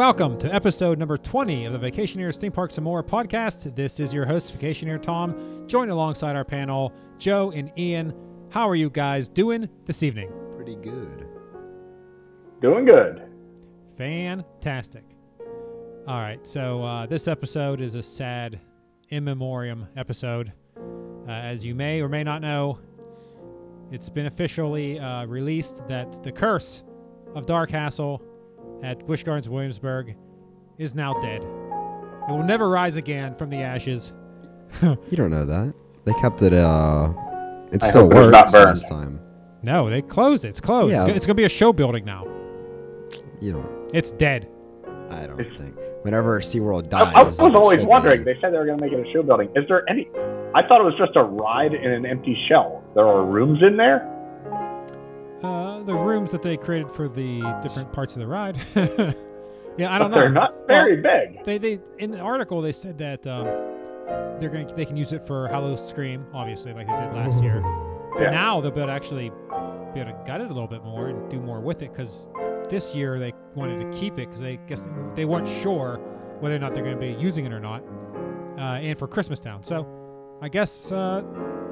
Welcome to episode number 20 of the Vacationeers Theme Parks and More podcast. This is your host, Vacationeer Tom, joined alongside our panel, Joe and Ian. How are you guys doing this evening? Pretty good. Doing good. Fantastic. All right, so uh, this episode is a sad in memoriam episode. Uh, as you may or may not know, it's been officially uh, released that the curse of Dark Castle at Busch Gardens Williamsburg is now dead. It will never rise again from the ashes. You don't know that. They kept it, uh, it I still hope it was not works burned. time. No, they closed it. It's closed. Yeah. It's, it's going to be a show building now. You don't, It's dead. I don't It's- think. Whenever SeaWorld I, dies. I was like always wondering. be. They said they were going to make it a show building. Is there any? I thought it was just a ride in an empty shell. There are rooms in there. Uh, the rooms that they created for the different parts of the ride. yeah, I don't but They're not very big. They they in the article they said that um, they're going to they can use it for Howl-O-Scream, obviously, like they did last year. But Yeah. now they'll be able to actually be able to gut it a little bit more and do more with it because this year they wanted to keep it because they guess they weren't sure whether or not they're going to be using it or not, uh, and for Christmas Town. So I guess uh,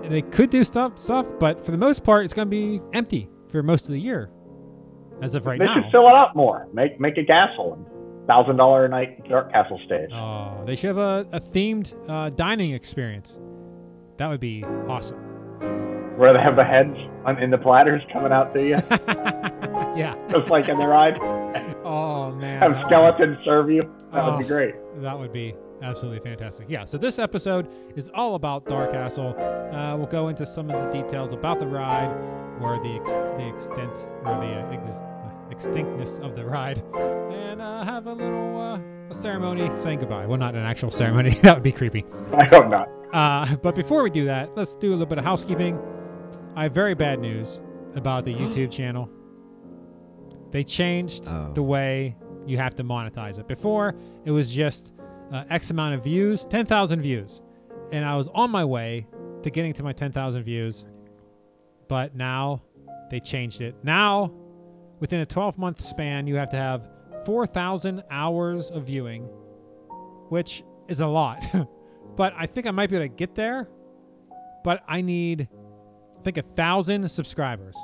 they could do stuff stuff, but for the most part, it's going to be empty for most of the year, as of right they now. They should fill it up more. Make make a castle thousand dollar a night dark castle stage. Oh, they should have a, a themed uh, dining experience. That would be awesome. Where they have the heads on, in the platters coming out to you, yeah. just like in the ride. Oh man. Have skeletons serve you. That would be Oh. great. That would be absolutely fantastic. Yeah. So this episode is all about Dark Castle. Uh, we'll go into some of the details about the ride, or the ex- the extent or the uh, ex- extinctness of the ride, and uh, have a little uh, a ceremony saying goodbye. Well, not an actual ceremony. that would be creepy. I hope not. Uh, but before we do that, let's do a little bit of housekeeping. I have very bad news about the YouTube channel. They changed Oh. the way you have to monetize it. Before, it was just uh, X amount of views, 10,000 views. And I was on my way to getting to my 10,000 views. But now they changed it. Now, within a 12 month span, you have to have 4,000 hours of viewing, which is a lot. but I think I might be able to get there. But I need, I think, a thousand subscribers.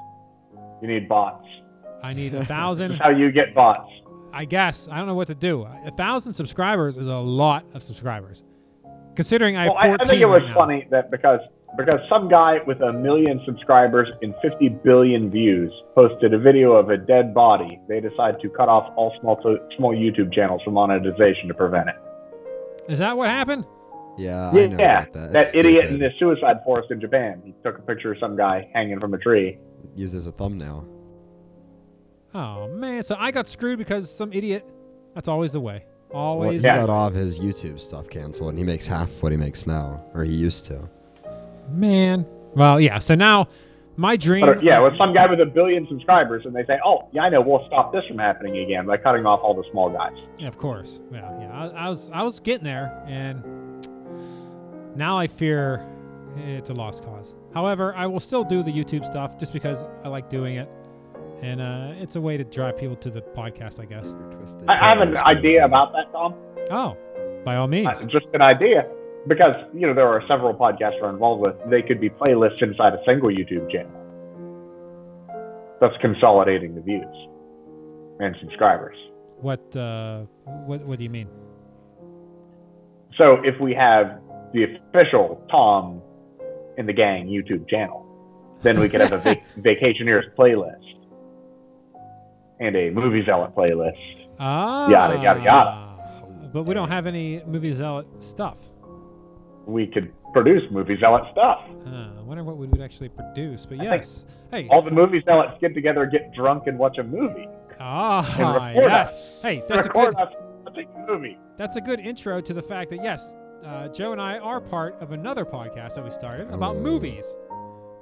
You need bots. I need a This thousand. is how you get bots. I guess I don't know what to do. A thousand subscribers is a lot of subscribers, considering I Well, I, 14 I think it was right now. funny that because because some guy with a million subscribers and 50 billion views posted a video of a dead body, they decided to cut off all small small YouTube channels from monetization to prevent it. Is that what happened? Yeah, I know yeah, about that. It's idiot in the suicide forest in Japan. He took a picture of some guy hanging from a tree. Used as a thumbnail. Oh man, so I got screwed because some idiot. That's always the way. Well, Always. he Yeah. got all of his YouTube stuff canceled, and he makes half what he makes now, or he used to. Man. Well, yeah. So now, my dream. But yeah, with some guy with a billion subscribers, and they say, "Oh, yeah, I know. We'll stop this from happening again by cutting off all the small guys." Yeah, of course. Yeah, yeah. I, I was, I was getting there, and now I fear it's a lost cause. However, I will still do the YouTube stuff just because I like doing it, and uh, it's a way to drive people to the podcast, I guess. I, I have an idea about that, Tom. Oh, by all means. Uh, just an idea because you know there are several podcasts we're involved with. They could be playlists inside a single YouTube channel. That's consolidating the views and subscribers. What, uh, what, what do you mean? So if we have the official Tom in the Gang YouTube channel, then we could have a vac- Vacationeers playlist and a Movie Zealot playlist. Ah, Yada, yada, yada. But we don't have any movie zealot stuff. We could produce Movie Zealot stuff. Uh, I wonder what we would actually produce. But I yes, hey, All the Movie Zealots get together, get drunk, and watch a movie. ah, record yes. us. Hey, that's a good. Us a movie. That's a good intro to the fact that yes, uh, Joe and I are part of another podcast that we started about Oh. movies.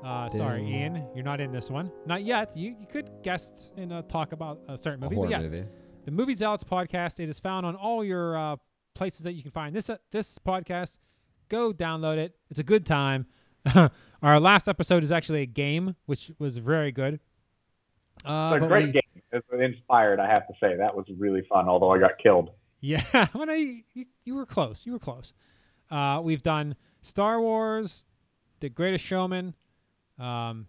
Uh, sorry, Ian, you're not in this one. Not yet. You, you could guest and uh, talk about a certain A movie. horror but yes, movie. the Movie Zealots podcast. It is found on all your uh, places that you can find this uh, this podcast. Go download it. It's a good time. Our last episode is actually a game, which was very good. Uh, It's a great we- game. It's inspired, I have to say. That was really fun, although I got killed. Yeah, well, no, you, you, you were close. You were close. Uh, we've done Star Wars, The Greatest Showman. Um,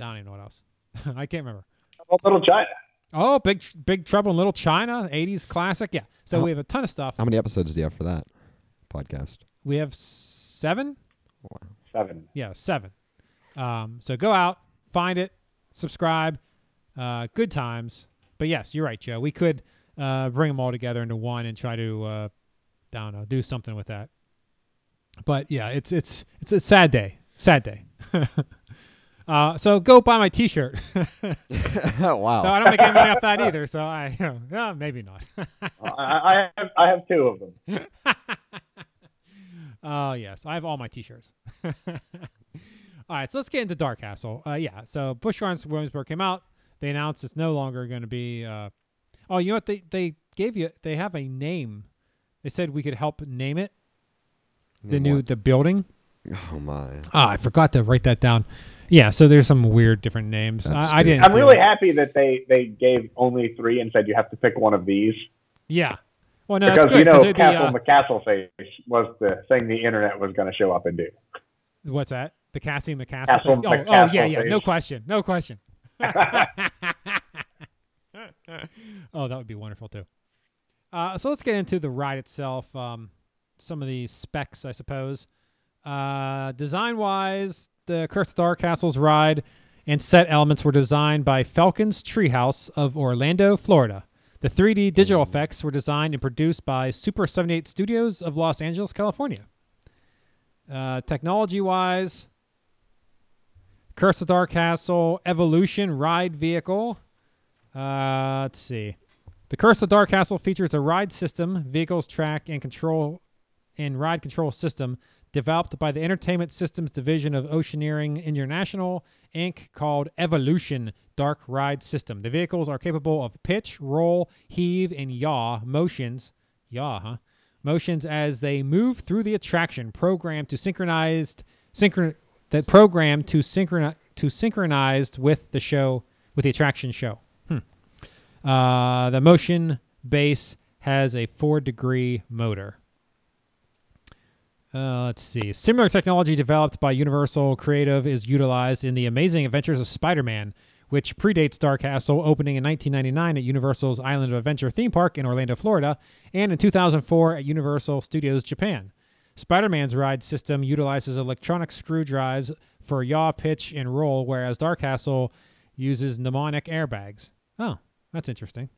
I don't even know what else. I can't remember. Well, Little China. Oh, Big Big Trouble in Little China, '80s classic. Yeah. So How- we have a ton of stuff. How many episodes do you have for that podcast? We have seven. Seven. Yeah, seven. Um, so go out, find it, subscribe. Uh, good times. But yes, you're right, Joe. We could uh, bring them all together into one and try to, uh, I don't know, do something with that. But yeah, it's it's it's a sad day. Sad day. uh, so go buy my T-shirt. so wow. I don't make any money off that either. So I, you know, uh, maybe not. I, I have I have two of them. Oh yes, I have all my T-shirts. all right, so let's get into Dark Castle. Uh, yeah, so Busch Gardens Williamsburg came out. They announced it's no longer going to be. Uh, oh, you know what? They they gave you. They have a name. They said we could help name it. The new what? the building. Oh my. Ah, I forgot to write that down. Yeah, so there's some weird different names. I, I, didn't. I'm really it. happy that they they gave only three and said you have to pick one of these Yeah. Well, no, that's because good you know, it'd be, Castle uh, McCastle face was the thing the internet was going to show up and do. what's that? The Cassie McCastle. Castle face? Oh, oh, McCastle yeah, yeah. No question. No question. oh, that would be wonderful too. Uh, so let's get into the ride itself. Um, some of the specs, I suppose. Uh, design-wise, the Curse of Dark Castles ride and set elements were designed by Falcon's Treehouse of Orlando, Florida. The 3D digital effects were designed and produced by Super 78 Studios of Los Angeles, California. Uh, technology-wise, Curse of Dark Castle Evolution ride vehicle. Uh, let's see. The Curse of Dark Castle features a ride system, vehicles track and control, and ride control system developed by the Entertainment Systems division of Oceaneering International Inc. called Evolution Dark Ride System. The vehicles are capable of pitch, roll, heave, and yaw motions. Yaw, huh? Motions as they move through the attraction, programmed to synchronized synchron that programmed to synchroni- to synchronized with the show with the attraction show. Hmm. Uh, the motion base has a four degree motor. Uh, let's see. Similar technology developed by Universal Creative is utilized in The Amazing Adventures of Spider Man, which predates Dark Castle, opening in 1999 at Universal's Island of Adventure theme park in Orlando, Florida, and in 2004 at Universal Studios Japan. Spider Man's ride system utilizes electronic screw drives for yaw, pitch, and roll, whereas Dark Castle uses mnemonic airbags. Oh, that's interesting.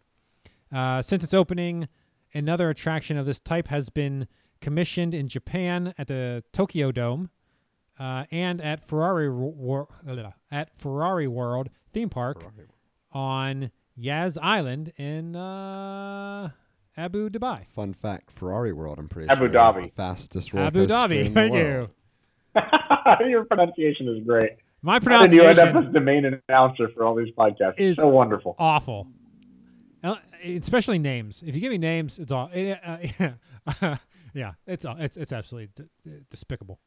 Uh, since its opening, another attraction of this type has been commissioned in Japan at the Tokyo Dome uh, and at Ferrari Wor- uh, at Ferrari World theme park on Yas Island in uh, Abu Dhabi. Fun fact: Ferrari World. I'm pretty Abu sure is Dhabi. the fastest roller Abu Dhabi. in the Thank world. you. Your pronunciation is great. My How did you end up as the main announcer for all these podcasts? Is- so wonderful. awful. Uh, Especially names. If you give me names, it's all. It, uh, yeah, it's all- it's it's absolutely d- d- despicable.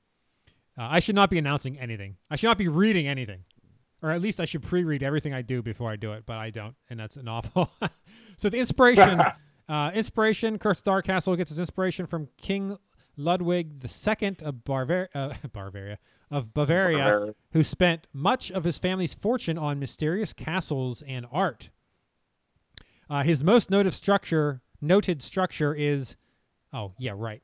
Uh, I should not be announcing anything. I should not be reading anything, or at least I should pre-read everything I do before I do it. But I don't, and that's an awful. so the inspiration, uh, inspiration. Curse of Dark Castle gets its inspiration from King Ludwig II of Barvar- uh, Bavaria of Bavaria who spent much of his family's fortune on mysterious castles and art. Uh, his most noted structure, noted structure is, oh yeah, right,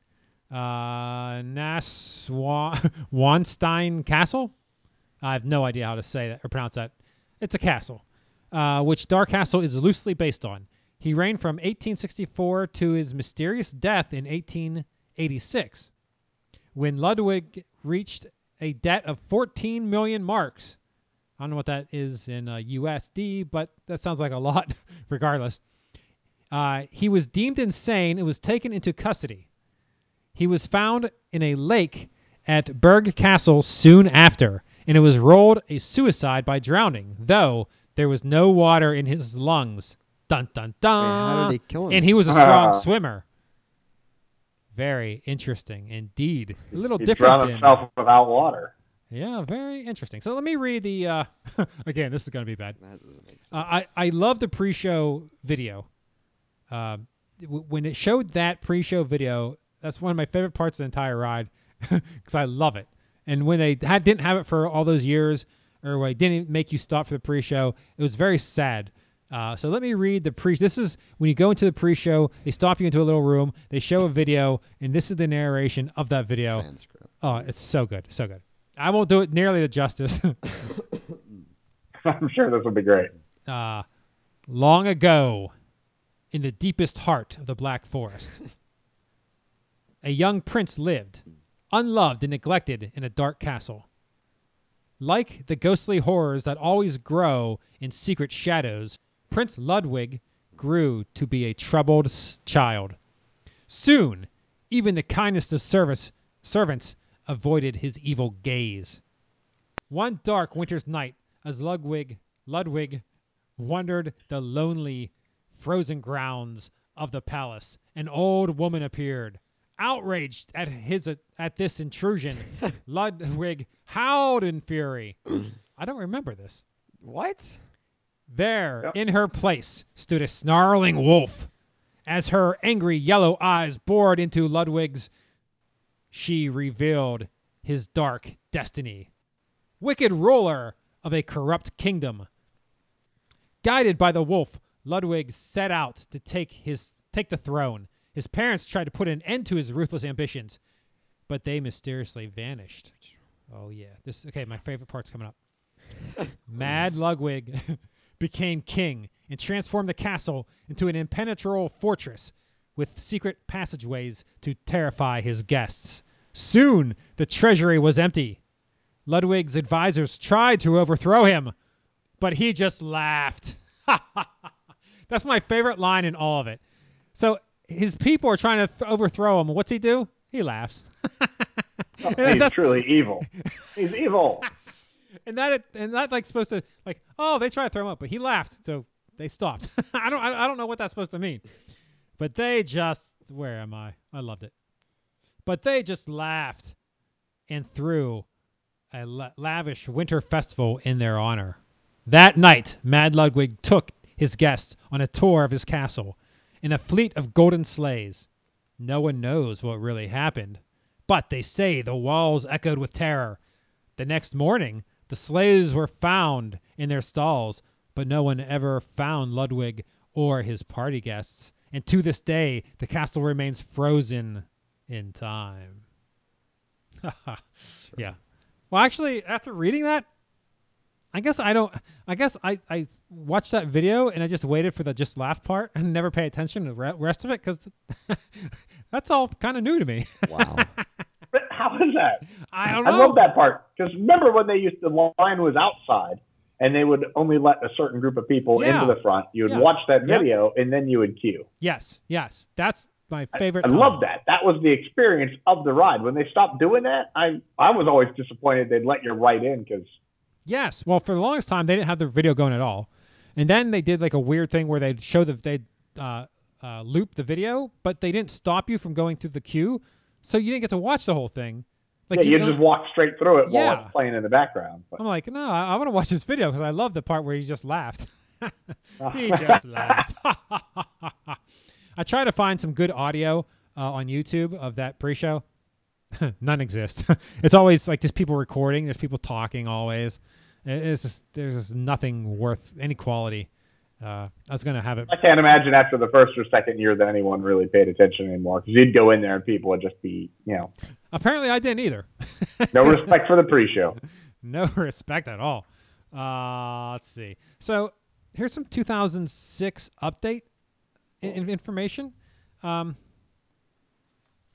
uh, Naswanstein Castle. I have no idea how to say that or pronounce that. It's a castle, uh, which Dark Castle is loosely based on. He reigned from 1864 to his mysterious death in 1886, when Ludwig reached a debt of 14 million marks. I don't know what that is in uh, USD, but that sounds like a lot regardless. Uh, he was deemed insane and was taken into custody. He was found in a lake at Berg Castle soon after, and it was ruled a suicide by drowning, though there was no water in his lungs. Dun dun dun. how did he kill him? And he was a strong Ah. swimmer. Very interesting indeed. A little He different. drowned than- himself without water. yeah, very interesting. So let me read the uh, Again, this is going to be bad. That doesn't make sense. Uh, I I love the pre-show video. Um, w- when it showed that pre-show video, that's one of my favorite parts of the entire ride because I love it. And when they had, didn't have it for all those years, or when they didn't make you stop for the pre-show, it was very sad. Uh, so let me read the pre. This is when you go into the pre-show. They stop you into a little room. They show a video, and this is the narration of that video. Transcript. Oh, it's so good, so good. I won't do it nearly the justice. I'm sure this will be great. uh, long ago, in the deepest heart of the Black Forest, a young prince lived, unloved and neglected, in a dark castle. Like the ghostly horrors that always grow in secret shadows, Prince Ludwig grew to be a troubled child. Soon, even the kindest of service servants avoided his evil gaze. One dark winter's night, as Ludwig Ludwig wandered the lonely, frozen grounds of the palace, an old woman appeared. Outraged at his at this intrusion, Ludwig howled in fury. I don't remember this. What? There, Yep. in her place, stood a snarling wolf. As her angry yellow eyes bored into Ludwig's, she revealed his dark destiny. Wicked ruler of a corrupt kingdom. Guided by the wolf, Ludwig set out to take his take the throne. His parents tried to put an end to his ruthless ambitions, but they mysteriously vanished. Oh yeah, this okay. My favorite part's coming up. Mad Ludwig became king and transformed the castle into an impenetrable fortress with secret passageways to terrify his guests. Soon the treasury was empty. Ludwig's advisors tried to overthrow him, but he just laughed. That's my favorite line in all of it. So his people are trying to th- overthrow him. What's he do? He laughs. Oh, and He's that's- truly evil. He's evil. and that and that like supposed to like oh they tried to throw him up but he laughed so they stopped i don't I, I don't know what that's supposed to mean but they just where am i i loved it but they just laughed and threw a la- lavish winter festival in their honor that night mad ludwig took his guests on a tour of his castle in a fleet of golden sleighs no one knows what really happened but they say the walls echoed with terror the next morning, the sleighs were found in their stalls, but no one ever found Ludwig or his party guests. And to this day, the castle remains frozen in time. Yeah. Well, actually, after reading that, I guess I don't. I guess I, I watched that video and I just waited for the just laugh part and never pay attention to the rest of it because that's all kind of new to me. Wow. But how is that? I don't know. I love that part because remember when they used the line was outside and they would only let a certain group of people Yeah. into the front. You would Yeah. watch that Yep. video and then you would queue. Yes, yes, that's my favorite. I time. love that. That was the experience of the ride. When they stopped doing that, I I was always disappointed they'd let you right in because Yes. Well, for the longest time, they didn't have the video going at all, and then they did like a weird thing where they'd show the they uh, uh, loop the video, but they didn't stop you from going through the queue, so you didn't get to watch the whole thing. Like yeah, you know- just walk straight through it while Yeah. it's playing in the background. But, I'm like, no, I, I want to watch this video because I love the part where he just laughed. he just laughed. I try to find some good audio uh, on YouTube of that pre-show. None exist. it's always like just people recording. There's people talking always. It's just there's just nothing worth any quality. Uh, I was gonna have it. I can't imagine after the first or second year that anyone really paid attention anymore because you'd go in there and people would just be, you know, Apparently, I didn't either. no respect for the pre-show. no respect at all. Uh, let's see. So here's some 2006 update in- information. Um,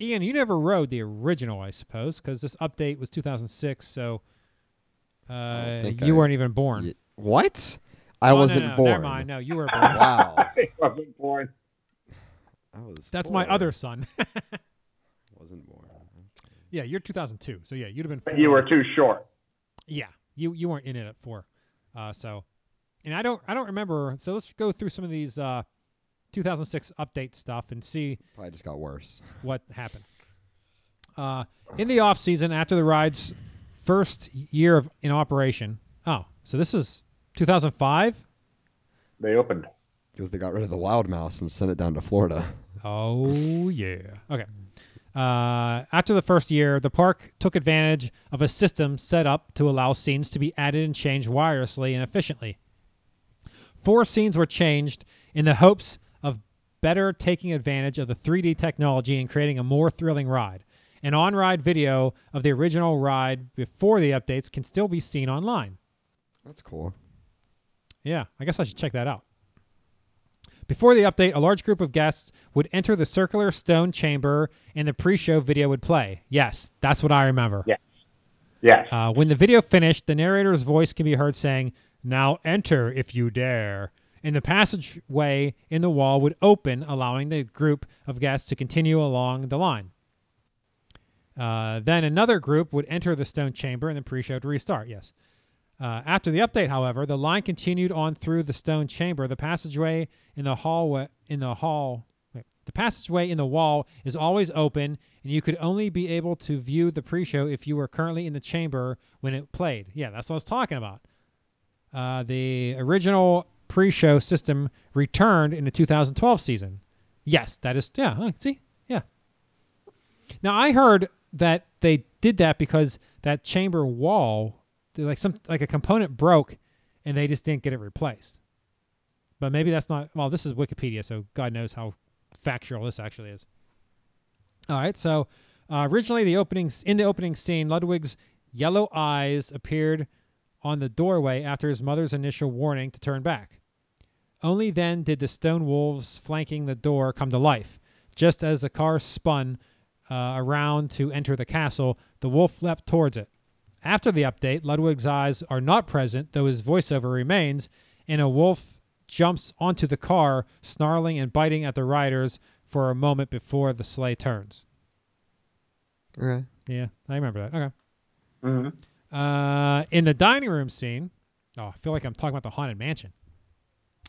Ian, you never rode the original, I suppose, because this update was 2006. So uh, you I- weren't even born. Ye- what? I Oh, wasn't no, no, born. Never mind. No, you were born. Wow. I wasn't born. I was. That's my other son. Wasn't born. yeah, you're 2002. So yeah, you'd have been. But you were too short. Yeah, you you weren't in it at four, uh, so, and I don't I don't remember. So let's go through some of these uh, 2006 update stuff and see Probably just got worse. what happened. Uh, in the off season, after the ride's first year of in operation, Oh, so this is 2005. They opened. Because they got rid of the wild mouse and sent it down to Florida. Oh yeah. Okay. Uh, after the first year, the park took advantage of a system set up to allow scenes to be added and changed wirelessly and efficiently. Four scenes were changed in the hopes of better taking advantage of the 3D technology and creating a more thrilling ride. An on ride video of the original ride before the updates can still be seen online. That's cool. Yeah, I guess I should check that out. Before the update, a large group of guests would enter the circular stone chamber and the pre show video would play. Yes, that's what I remember. Yeah. Yes. Uh, when the video finished, the narrator's voice can be heard saying, Now enter if you dare. And the passageway in the wall would open, allowing the group of guests to continue along the line. Uh, then another group would enter the stone chamber and the pre show to restart. Yes. Uh, after the update, however, the line continued on through the stone chamber. The passageway in the hallway in the hall wait, the passageway in the wall is always open, and you could only be able to view the pre-show if you were currently in the chamber when it played. Yeah, that's what I was talking about. Uh, the original pre-show system returned in the 2012 season. Yes, that is. Yeah, huh, see, yeah. Now I heard that they did that because that chamber wall like some like a component broke and they just didn't get it replaced. But maybe that's not well, this is Wikipedia, so God knows how factual this actually is. All right, so uh, originally the openings in the opening scene, Ludwig's yellow eyes appeared on the doorway after his mother's initial warning to turn back. Only then did the stone wolves flanking the door come to life. Just as the car spun uh, around to enter the castle, the wolf leapt towards it. After the update, Ludwig's eyes are not present, though his voiceover remains, and a wolf jumps onto the car, snarling and biting at the riders for a moment before the sleigh turns. Okay. Yeah, I remember that. Okay. hmm Uh, in the dining room scene, oh, I feel like I'm talking about the haunted mansion.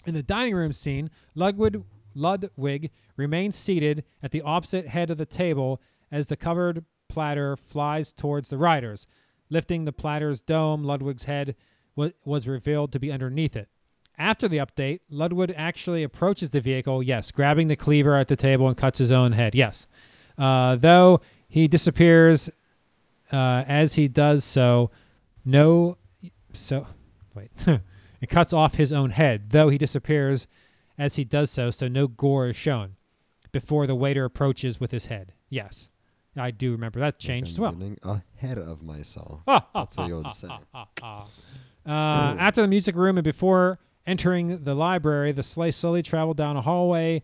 In the dining room scene, Ludwig, Ludwig remains seated at the opposite head of the table as the covered platter flies towards the riders. Lifting the platter's dome, Ludwig's head wa- was revealed to be underneath it. After the update, Ludwig actually approaches the vehicle, yes, grabbing the cleaver at the table and cuts his own head, yes. Uh, though he disappears uh, as he does so, no. So, wait. it cuts off his own head, though he disappears as he does so, so no gore is shown before the waiter approaches with his head. Yes. I do remember that changed as well. ahead of myself. Ah, That's ah, what you ah, would ah, say. ah, ah. Uh, after the music room and before entering the library, the sleigh slowly traveled down a hallway,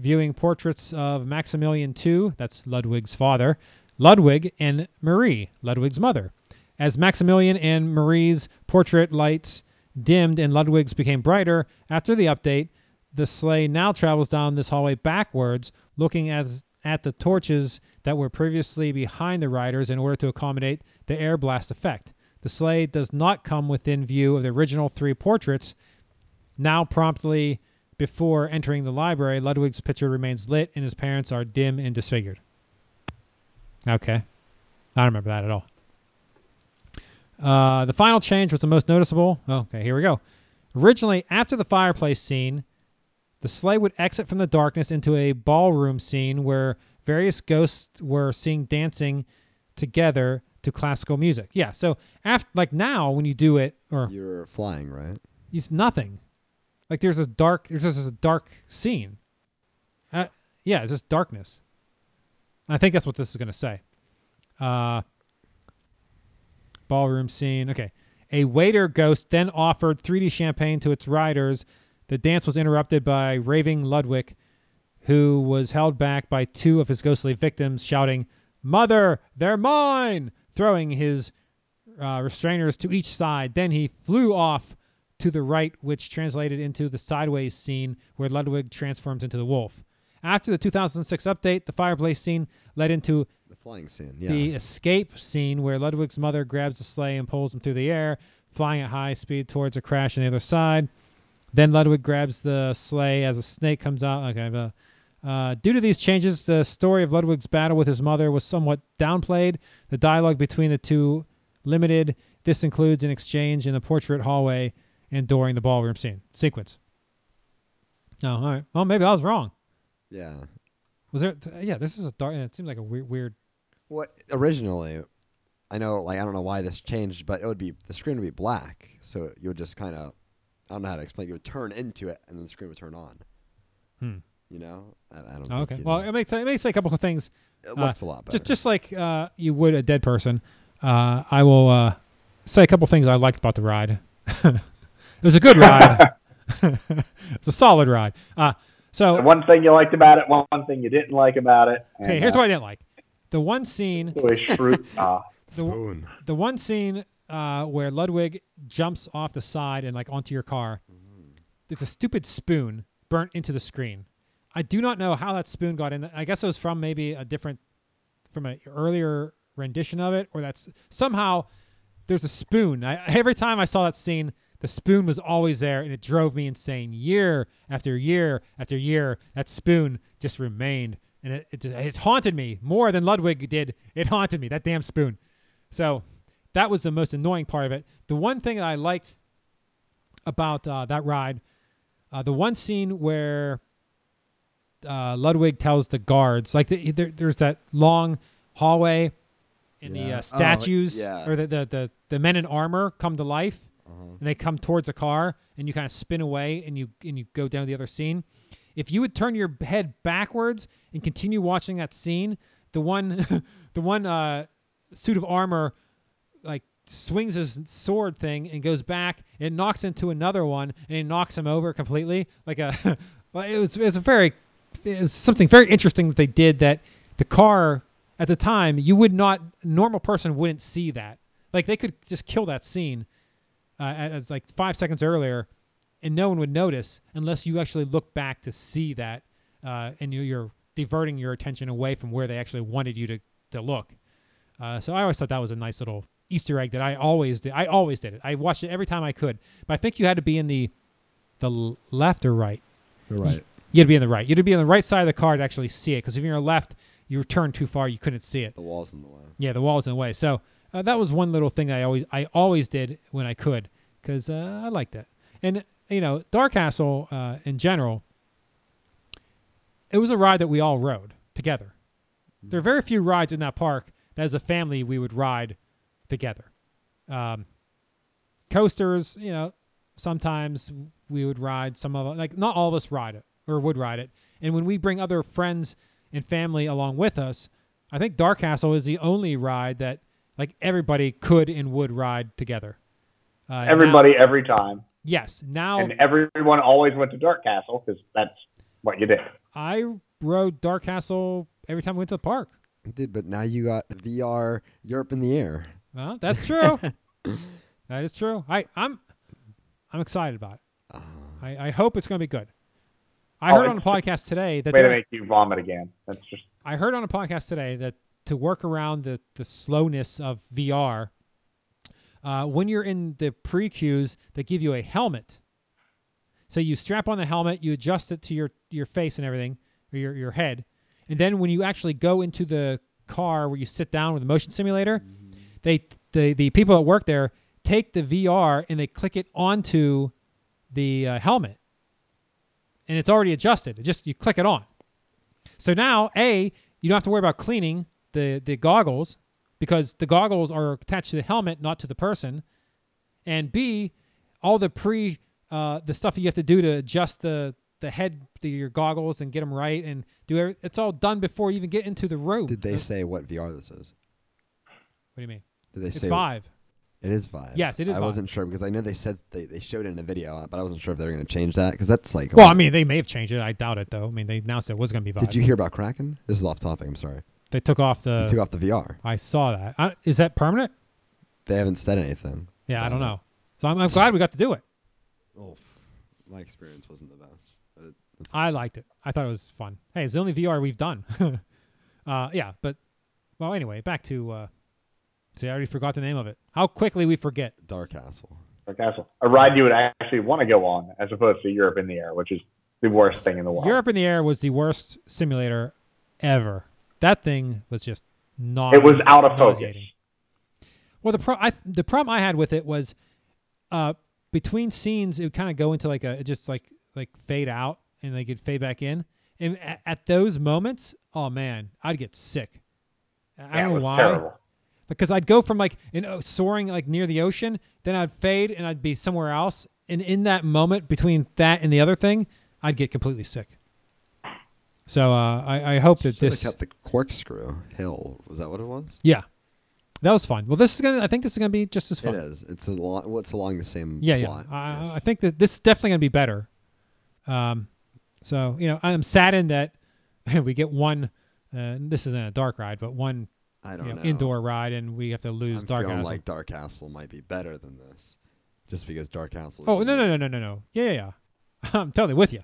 viewing portraits of Maximilian II, that's Ludwig's father, Ludwig, and Marie, Ludwig's mother. As Maximilian and Marie's portrait lights dimmed and Ludwig's became brighter, after the update, the sleigh now travels down this hallway backwards, looking at, at the torches that were previously behind the riders in order to accommodate the air blast effect. The sleigh does not come within view of the original three portraits. Now, promptly before entering the library, Ludwig's picture remains lit and his parents are dim and disfigured. Okay. I don't remember that at all. Uh, the final change was the most noticeable. Okay, here we go. Originally, after the fireplace scene, the sleigh would exit from the darkness into a ballroom scene where various ghosts were seen dancing together to classical music. Yeah, so after like now when you do it or You're flying, right? it's nothing. Like there's this dark there's just a dark scene. Uh, yeah, it's just darkness. I think that's what this is going to say. Uh ballroom scene. Okay. A waiter ghost then offered 3D champagne to its riders. The dance was interrupted by raving Ludwig, who was held back by two of his ghostly victims, shouting, Mother, they're mine! throwing his uh, restrainers to each side. Then he flew off to the right, which translated into the sideways scene where Ludwig transforms into the wolf. After the 2006 update, the fireplace scene led into flying scene. Yeah. the escape scene where Ludwig's mother grabs the sleigh and pulls him through the air, flying at high speed towards a crash on the other side. Then Ludwig grabs the sleigh as a snake comes out. Okay, but, uh, due to these changes, the story of Ludwig's battle with his mother was somewhat downplayed. The dialogue between the two limited This includes an exchange in the portrait hallway and during the ballroom scene sequence. No, all right. Well, maybe I was wrong. Yeah. Was there? Yeah, this is a dark. It seems like a weird, weird. What originally, I know, like I don't know why this changed, but it would be the screen would be black, so you would just kind of, I don't know how to explain. You would turn into it, and then the screen would turn on. Hmm. You know, I, I don't. Oh, okay. Well, know. it makes it makes a couple of things. it uh, looks a lot better. Just just like uh, you would a dead person. Uh, I will uh, say a couple things I liked about the ride. it was a good ride. it's a solid ride. Uh, so one thing you liked about it, one, one thing you didn't like about it. okay, here's uh, what I didn't like. The one scene, Louis Schroot, uh, the, spoon. the one scene uh, where Ludwig jumps off the side and like onto your car. There's a stupid spoon burnt into the screen. I do not know how that spoon got in. I guess it was from maybe a different, from an earlier rendition of it, or that's somehow there's a spoon. I, every time I saw that scene, the spoon was always there, and it drove me insane. Year after year after year, that spoon just remained, and it it, it haunted me more than Ludwig did. It haunted me that damn spoon. So that was the most annoying part of it. The one thing that I liked about uh, that ride, uh, the one scene where uh, Ludwig tells the guards, like the, there, there's that long hallway, and the Yeah. uh, Oh, statues yeah. or the, the the the men in armor come to life, Uh-huh. and they come towards a car, and you kind of spin away, and you and you go down the other scene. If you would turn your head backwards and continue watching that scene, the one the one uh, suit of armor like swings his sword thing and goes back and knocks into another one and it knocks him over completely like a well, it was it was a very it was something very interesting that they did that the car at the time you would not normal person wouldn't see that. Like they could just kill that scene uh, as like five seconds earlier and no one would notice unless you actually look back to see that uh, and you, you're diverting your attention away from where they actually wanted you to, to look uh, so I always thought that was a nice little Easter egg that I always did. I always did it. I watched it every time I could. But I think you had to be in the the left or right. You're right. You had to be in the right. You had to be on the right side of the car to actually see it. Because if you're left, you were turned too far. You couldn't see it. The wall's in the way. Yeah, the wall's in the way. So uh, that was one little thing I always I always did when I could because uh, I liked it. And you know, Dark Castle uh, in general, it was a ride that we all rode together. There are very few rides in that park that as a family we would ride together. Um, coasters, you know, sometimes we would ride. Some of them. like not all of us ride it or would ride it. And when we bring other friends and family along with us, I think Dark Castle is the only ride that like everybody could and would ride together. Uh, now- everybody, every time, yes. Now and everyone always went to Dark Castle because that's what you did. I rode Dark Castle every time we went to the park. Dude, but now you got VR Europe in the air. Well, that's true. that is true. I, I'm I'm excited about it. Uh, I, I hope it's going to be good. I Oh, heard on a podcast today that Way to make you vomit again. That's just I heard on a podcast today that to work around the, the slowness of VR, uh, when you're in the pre queues, they give you a helmet. So you strap on the helmet, you adjust it to your, your face and everything, or your, your head. And then when you actually go into the car where you sit down with the motion simulator, they the, the people that work there take the VR and they click it onto the uh, helmet. And it's already adjusted. It just you click it on. So now, A, you don't have to worry about cleaning the, the goggles because the goggles are attached to the helmet, not to the person. And B, all the pre uh, the stuff you have to do to adjust the the head to your goggles and get them right and do every, it's all done before you even get into the room. did they Uh, say what VR this is? What do you mean? Did they It's say five. It is five. Yes, it is I wasn't sure because I know they said they, they showed it in a video, but I wasn't sure if they were going to change that because that's like. Well, I mean, they may have changed it. I doubt it, though. I mean, they announced it was going to be five. did you hear about Kraken? This is off topic. I'm sorry. They took off they the. took off the VR. I saw that. I, is that permanent? They haven't said anything. Yeah, I don't know. So I'm, I'm glad we got to do it. Oh, my experience wasn't the best. But it, it's I liked it. I thought it was fun. Hey, it's the only VR we've done. uh, yeah, but well, anyway, back to. Uh, see, I already forgot the name of it. How quickly we forget. Dark Castle. Dark Castle. A ride you would actually want to go on as opposed to Europe in the air, which is the worst thing in the world. Europe in the Air was the worst simulator ever. That thing was just not. it was out of focus. Well, the pro- I, the problem I had with it was, uh, between scenes it would kind of go into like a just like like fade out and like it fade back in, and at, at those moments, oh man, I'd get sick. I Yeah, don't it know was why, terrible. because I'd go from like in uh, soaring like near the ocean, then I'd fade and I'd be somewhere else, and in that moment between that and the other thing, I'd get completely sick. So uh, I, I hope that this kept the corkscrew hill. Was that what it was? yeah, that was fun. Well, this is gonna. I think this is gonna be just as fun. It is. It's a lot. What's along the same Yeah, plot. yeah. I, I think that this is definitely gonna be better. Um, so you know, I'm saddened that we get one. Uh, this isn't a dark ride, but one I don't know, know. indoor ride, and we have to lose I'm Dark feeling Castle. like Dark Castle might be better than this, just because Dark Castle. is oh no, no, no, no, no, no. Yeah, yeah, yeah. I'm totally with you.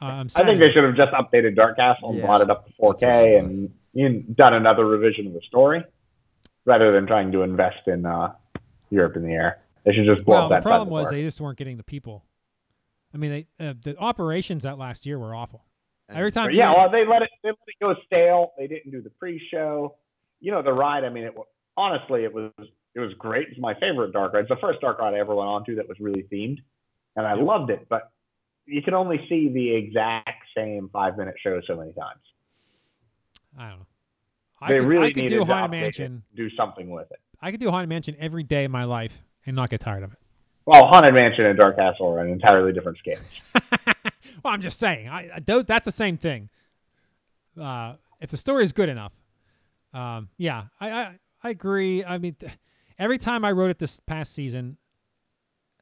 Uh, I'm I think they should have just updated Dark Castle and Yeah, brought it up to that's what I 4K and you done another revision of the story, rather than trying to invest in uh, Europe in the air. They should just blow Well, up the problem was the they just weren't getting the people. I mean, they uh, the operations that last year were awful. Every time, yeah, well, they let it they let it go stale. They didn't do the pre-show. You know, the ride. I mean, it wa- honestly, it was it was great. It's my favorite dark ride. It's the first dark ride I ever went on to that was really themed, and I loved it. But you can only see the exact same five-minute show so many times. I don't know. I they could, really I could needed do to Haunted it, Mansion. do something with it. I could do Haunted Mansion every day of my life and not get tired of it. Well, Haunted Mansion and Dark Castle are on entirely different scales. well, I'm just saying. I, I those, that's the same thing. Uh, if the story is good enough, um, yeah, I, I I agree. I mean, th- every time I wrote it this past season,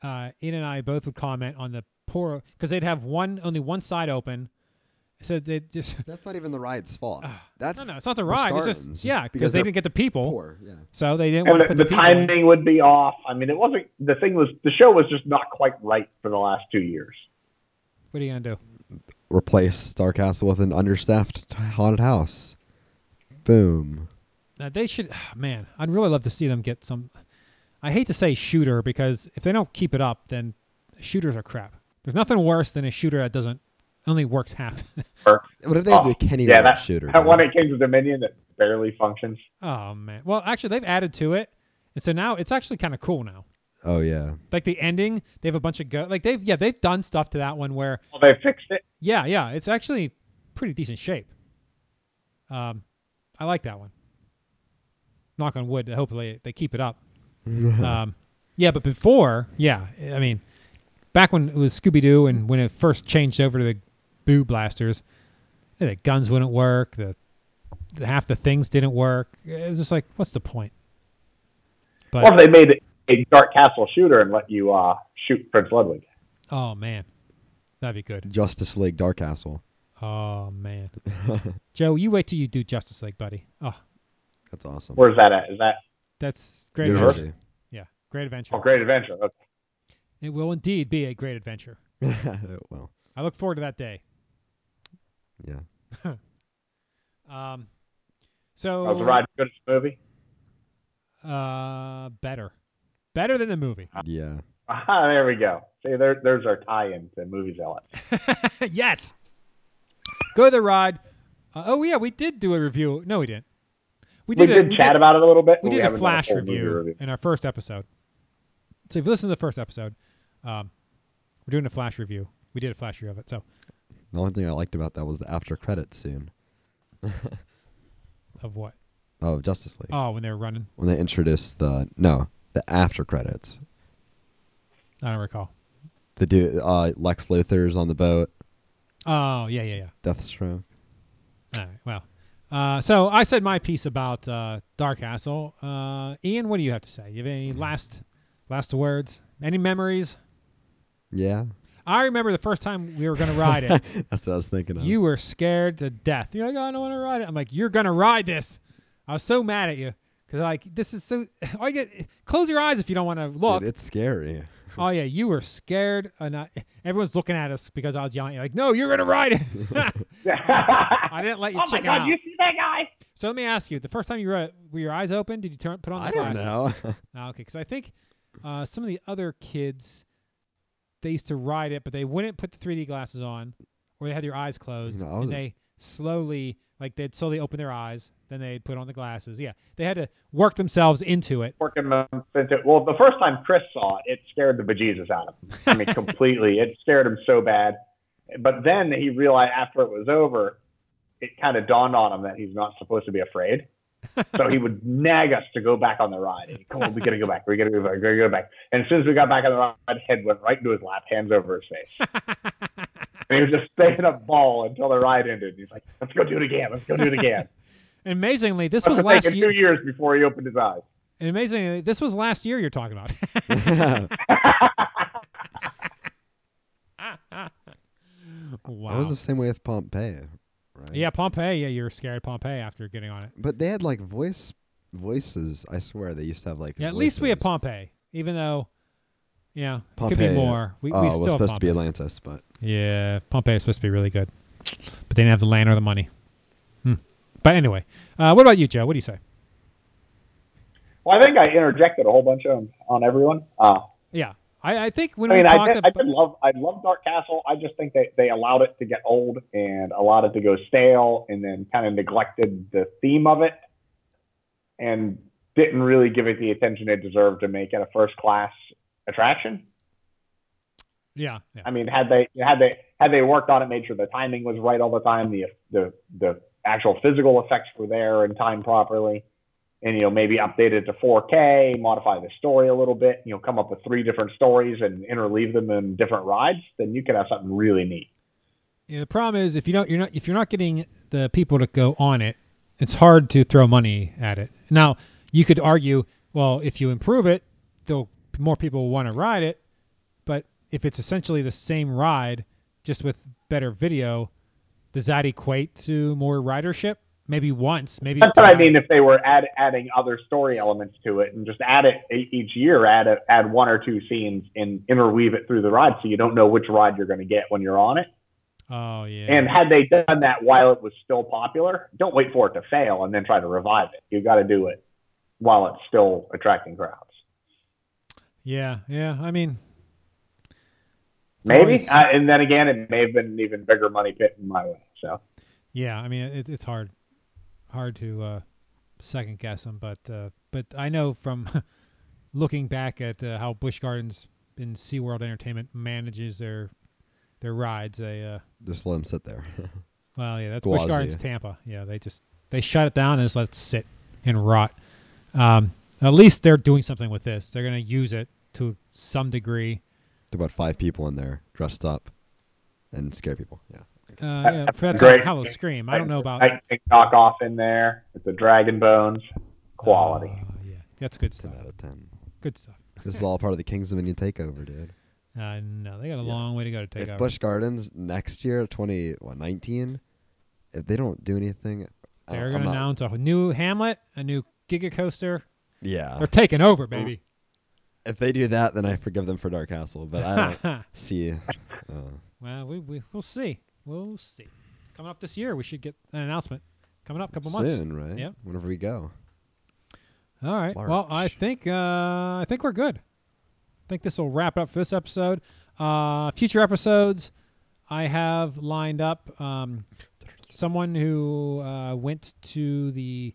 uh, Ian and I both would comment on the poor because they'd have one only one side open, so they just That's not even the ride's fault. Ah, That's no, no, it's not the for ride. It's just Spartans, just yeah, because because they didn't get the people, poor. Yeah. so they didn't And want to the, put the the, people. timing would be off. I mean, it wasn't. The thing was, the show was just not quite right for the last two years. What are you gonna do? Replace Star Castle with an understaffed haunted house. Boom. Now they should, ah, man. I'd really love to see them get some. I hate to say shooter because if they don't keep it up, then shooters are crap. There's nothing worse than a shooter that doesn't only works half. What if they had Oh, the Kenny yeah, that, shooter? that dude? one at Kings of Dominion that barely functions. oh man. Well, actually, they've added to it, and so now it's actually kind of cool now. Oh yeah. Like the ending, they have a bunch of go. Like they've yeah they've done stuff to that one where Well, they fixed it. yeah yeah it's actually pretty decent shape. Um, I like that one. Knock on wood. Hopefully they keep it up. um, yeah, but before, yeah, I mean, back when it was Scooby Doo and when it first changed over to the Boo Blasters, the guns wouldn't work. The, the half the things didn't work. It was just like, what's the point? But Or they made it a Dark Castle shooter and let you uh, shoot Prince Ludwig. oh man, that'd be good. Justice League Dark Castle. Oh man, Joe, you wait till you do Justice League, buddy. Oh, That's awesome. Where's that at? Is that that's great. Universal? Adventure. University. Yeah, great adventure. oh, Great Adventure? Okay. It will indeed be a great adventure. well, I look forward to that day. yeah. Um, so Was the ride good as the movie? Uh, better, better than the movie. Yeah. Ah, there we go. See, there, there's our tie-in to movie zealots. yes. Go to the ride. Uh, oh yeah, we did do a review. No, we didn't. We We did. did, a, we chat did, about it a little bit. We but did a flash full movie review, in our first episode. So if you listen to the first episode, um, we're doing a flash review. We did a flash review of it. So The only thing I liked about that was the after credits scene of what? of Justice League Oh, when they were running. when they introduced the no the after credits. I don't recall. The dude, uh, Lex Luthor's on the boat. Oh yeah, yeah, yeah. Deathstroke. All right. Well, uh, so I said my piece about uh, Dark Castle. Uh, Ian, what do you have to say? You have any last last words? Any memories? Yeah. I remember the first time we were going to ride it. That's what I was thinking of. you were scared to death. You're like, oh, I don't want to ride it. I'm like, you're going to ride this. I was so mad at you because like this is so. I get, close your eyes if you don't want to look. Dude, it's scary. oh yeah, you were scared, and I, everyone's looking at us because I was yelling. You're like, no, you're going to ride it. I I didn't let you oh my God! out. You see that guy? So let me ask you: the first time you rode it, were your eyes open? Did you turn put on the I don't know. Oh, okay, because I think uh, some of the other kids they used to ride it, but they wouldn't put the 3D glasses on, or they had their eyes closed, No, I and wasn't- they slowly, like they'd slowly open their eyes, Then they'd put on the glasses. Yeah, they had to work themselves into it. Working them into well, the first time Chris saw it, it scared the bejesus out of him. I mean, completely. It scared him so bad. But then he realized after it was over, it kind of dawned on him that he's not supposed to be afraid. So he would nag us to go back on the ride. And he'd, Come on, we gotta go back. We gotta go back. We gotta go back. And as soon as we got back on the ride, head went right into his lap, hands over his face. And he was just staying up ball until the ride ended. He's like, "Let's go do it again. Let's go do it again." Amazingly, this was have last taken year. two years before he opened his eyes. And amazingly, this was last year you're talking about. wow. That was the same way with Pompeii, right? yeah, Pompeii. Yeah, you were scared of Pompeii after getting on it. But they had like voice voices. I swear they used to have like. Yeah, at least we had voices. Pompeii, even though, you know, could be more. We, oh, we it still was have supposed to be Pompeii. Atlantis, but Yeah, Pompeii is supposed to be really good, but they didn't have the land or the money. Hmm. But anyway, uh, what about you, Joe? What do you say? Well, I think I interjected a whole bunch on on everyone. Uh, Yeah, I, I think when I we mean, I talked did, I did love I love Dark Castle. I just think they they allowed it to get old and allowed it to go stale, and then kind of neglected the theme of it, and didn't really give it the attention it deserved to make it a first class attraction. yeah, yeah, I mean, had they had they had they worked on it, made sure the timing was right all the time, the the the actual physical effects were there and timed properly, and you know maybe update it to 4K, modify the story a little bit, you know, come up with three different stories and interleave them in different rides, then you could have something really neat. Yeah, the problem is if you don't, you're not if you're not getting the people to go on it, it's hard to throw money at it. Now you could argue, well, if you improve it, though more people will want to ride it. But if it's essentially the same ride, just with better video, does that equate to more ridership? Maybe once, maybe. That's what I mean. If they were add, adding other story elements to it and just add it each year, add a, add one or two scenes and interweave it through the ride, so you don't know which ride you're going to get when you're on it. Oh yeah. And had they done that while it was still popular, don't wait for it to fail and then try to revive it. You got to do it while it's still attracting crowds. yeah, yeah. I mean, Maybe, always- and then again, it may have been an even bigger money pit in my way. So Yeah, I mean it, it's hard, hard to uh, second guess them, but uh, but I know from looking back at uh, how Busch Gardens in SeaWorld Entertainment manages their their rides. They uh, just let them sit there. well, yeah, that's Busch Gardens Tampa. Yeah, they just they shut it down and just let it sit and rot. Um, at least they're doing something with this. They're going to use it to some degree. About five people in there dressed up and scare people. Yeah. Uh, yeah, that's Great. a Howl-O-Scream. I don't know about. I think knockoff in there with the dragon bones quality. Uh, yeah, that's good Ten stuff. out of ten. Good stuff. This is all part of the Kings Dominion takeover, dude. Uh, no, they got a Yeah. long way to go to take if over. Busch Gardens next year, twenty what nineteen, if they don't do anything, They're going to I'm not- announce a new Hamlet, a new Giga Coaster. Yeah. They're taking over, baby. If they do that, then I forgive them for Dark Castle. But I don't see. Uh, well, we, we we'll see. We'll see. Coming up this year, we should get an announcement. Coming up, a couple months. soon, right? Yep. Whenever we go. All right. Well, I think uh, I think we're good. I think this will wrap up for this episode. Uh, future episodes, I have lined up um, someone who uh, went to the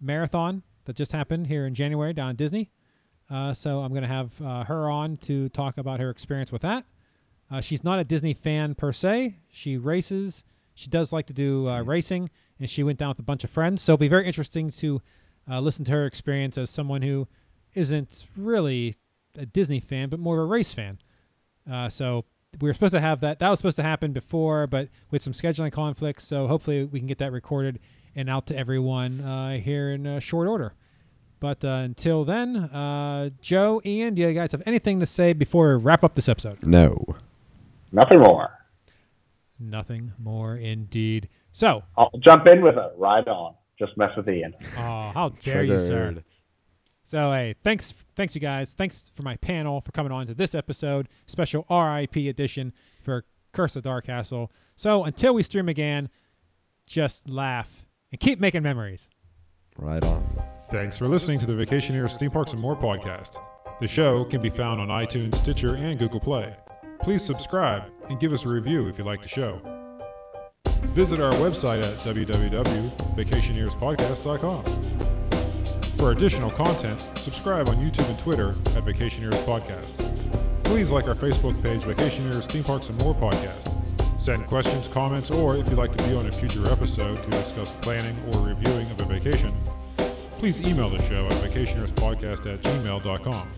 marathon that just happened here in January down at Disney. Uh, so I'm going to have uh, her on to talk about her experience with that. Uh, she's not a Disney fan per se. She races. She does like to do uh, racing, and she went down with a bunch of friends. So it'll be very interesting to uh, listen to her experience as someone who isn't really a Disney fan, but more of a race fan. Uh, so we were supposed to have that. That was supposed to happen before, but with some scheduling conflicts. So hopefully we can get that recorded and out to everyone uh, here in uh, short order. But uh, until then, uh, Joe, Ian, do you guys have anything to say before we wrap up this episode? No. Nothing more. Nothing more, indeed. So, I'll jump in with a ride on. Just mess with Ian. oh, how dare you, sir? So hey, thanks, thanks you guys. Thanks for my panel for coming on to this episode, special RIP edition for Curse of Dark Castle. So until we stream again, just laugh and keep making memories. Right on. Thanks for listening to the Vacationeers Theme Parks and More podcast. The show can be found on iTunes, Stitcher, and Google Play. Please subscribe and give us a review if you like the show. Visit our website at www.vacationeerspodcast.com. For additional content, subscribe on YouTube and Twitter at Vacationeers Podcast. Please like our Facebook page, Vacationeers Theme Parks and More Podcast. Send questions, comments, or if you'd like to be on a future episode to discuss planning or reviewing of a vacation, please email the show at vacationeerspodcast at gmail.com.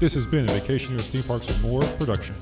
This has been a Vacationeers Theme Parks and More production.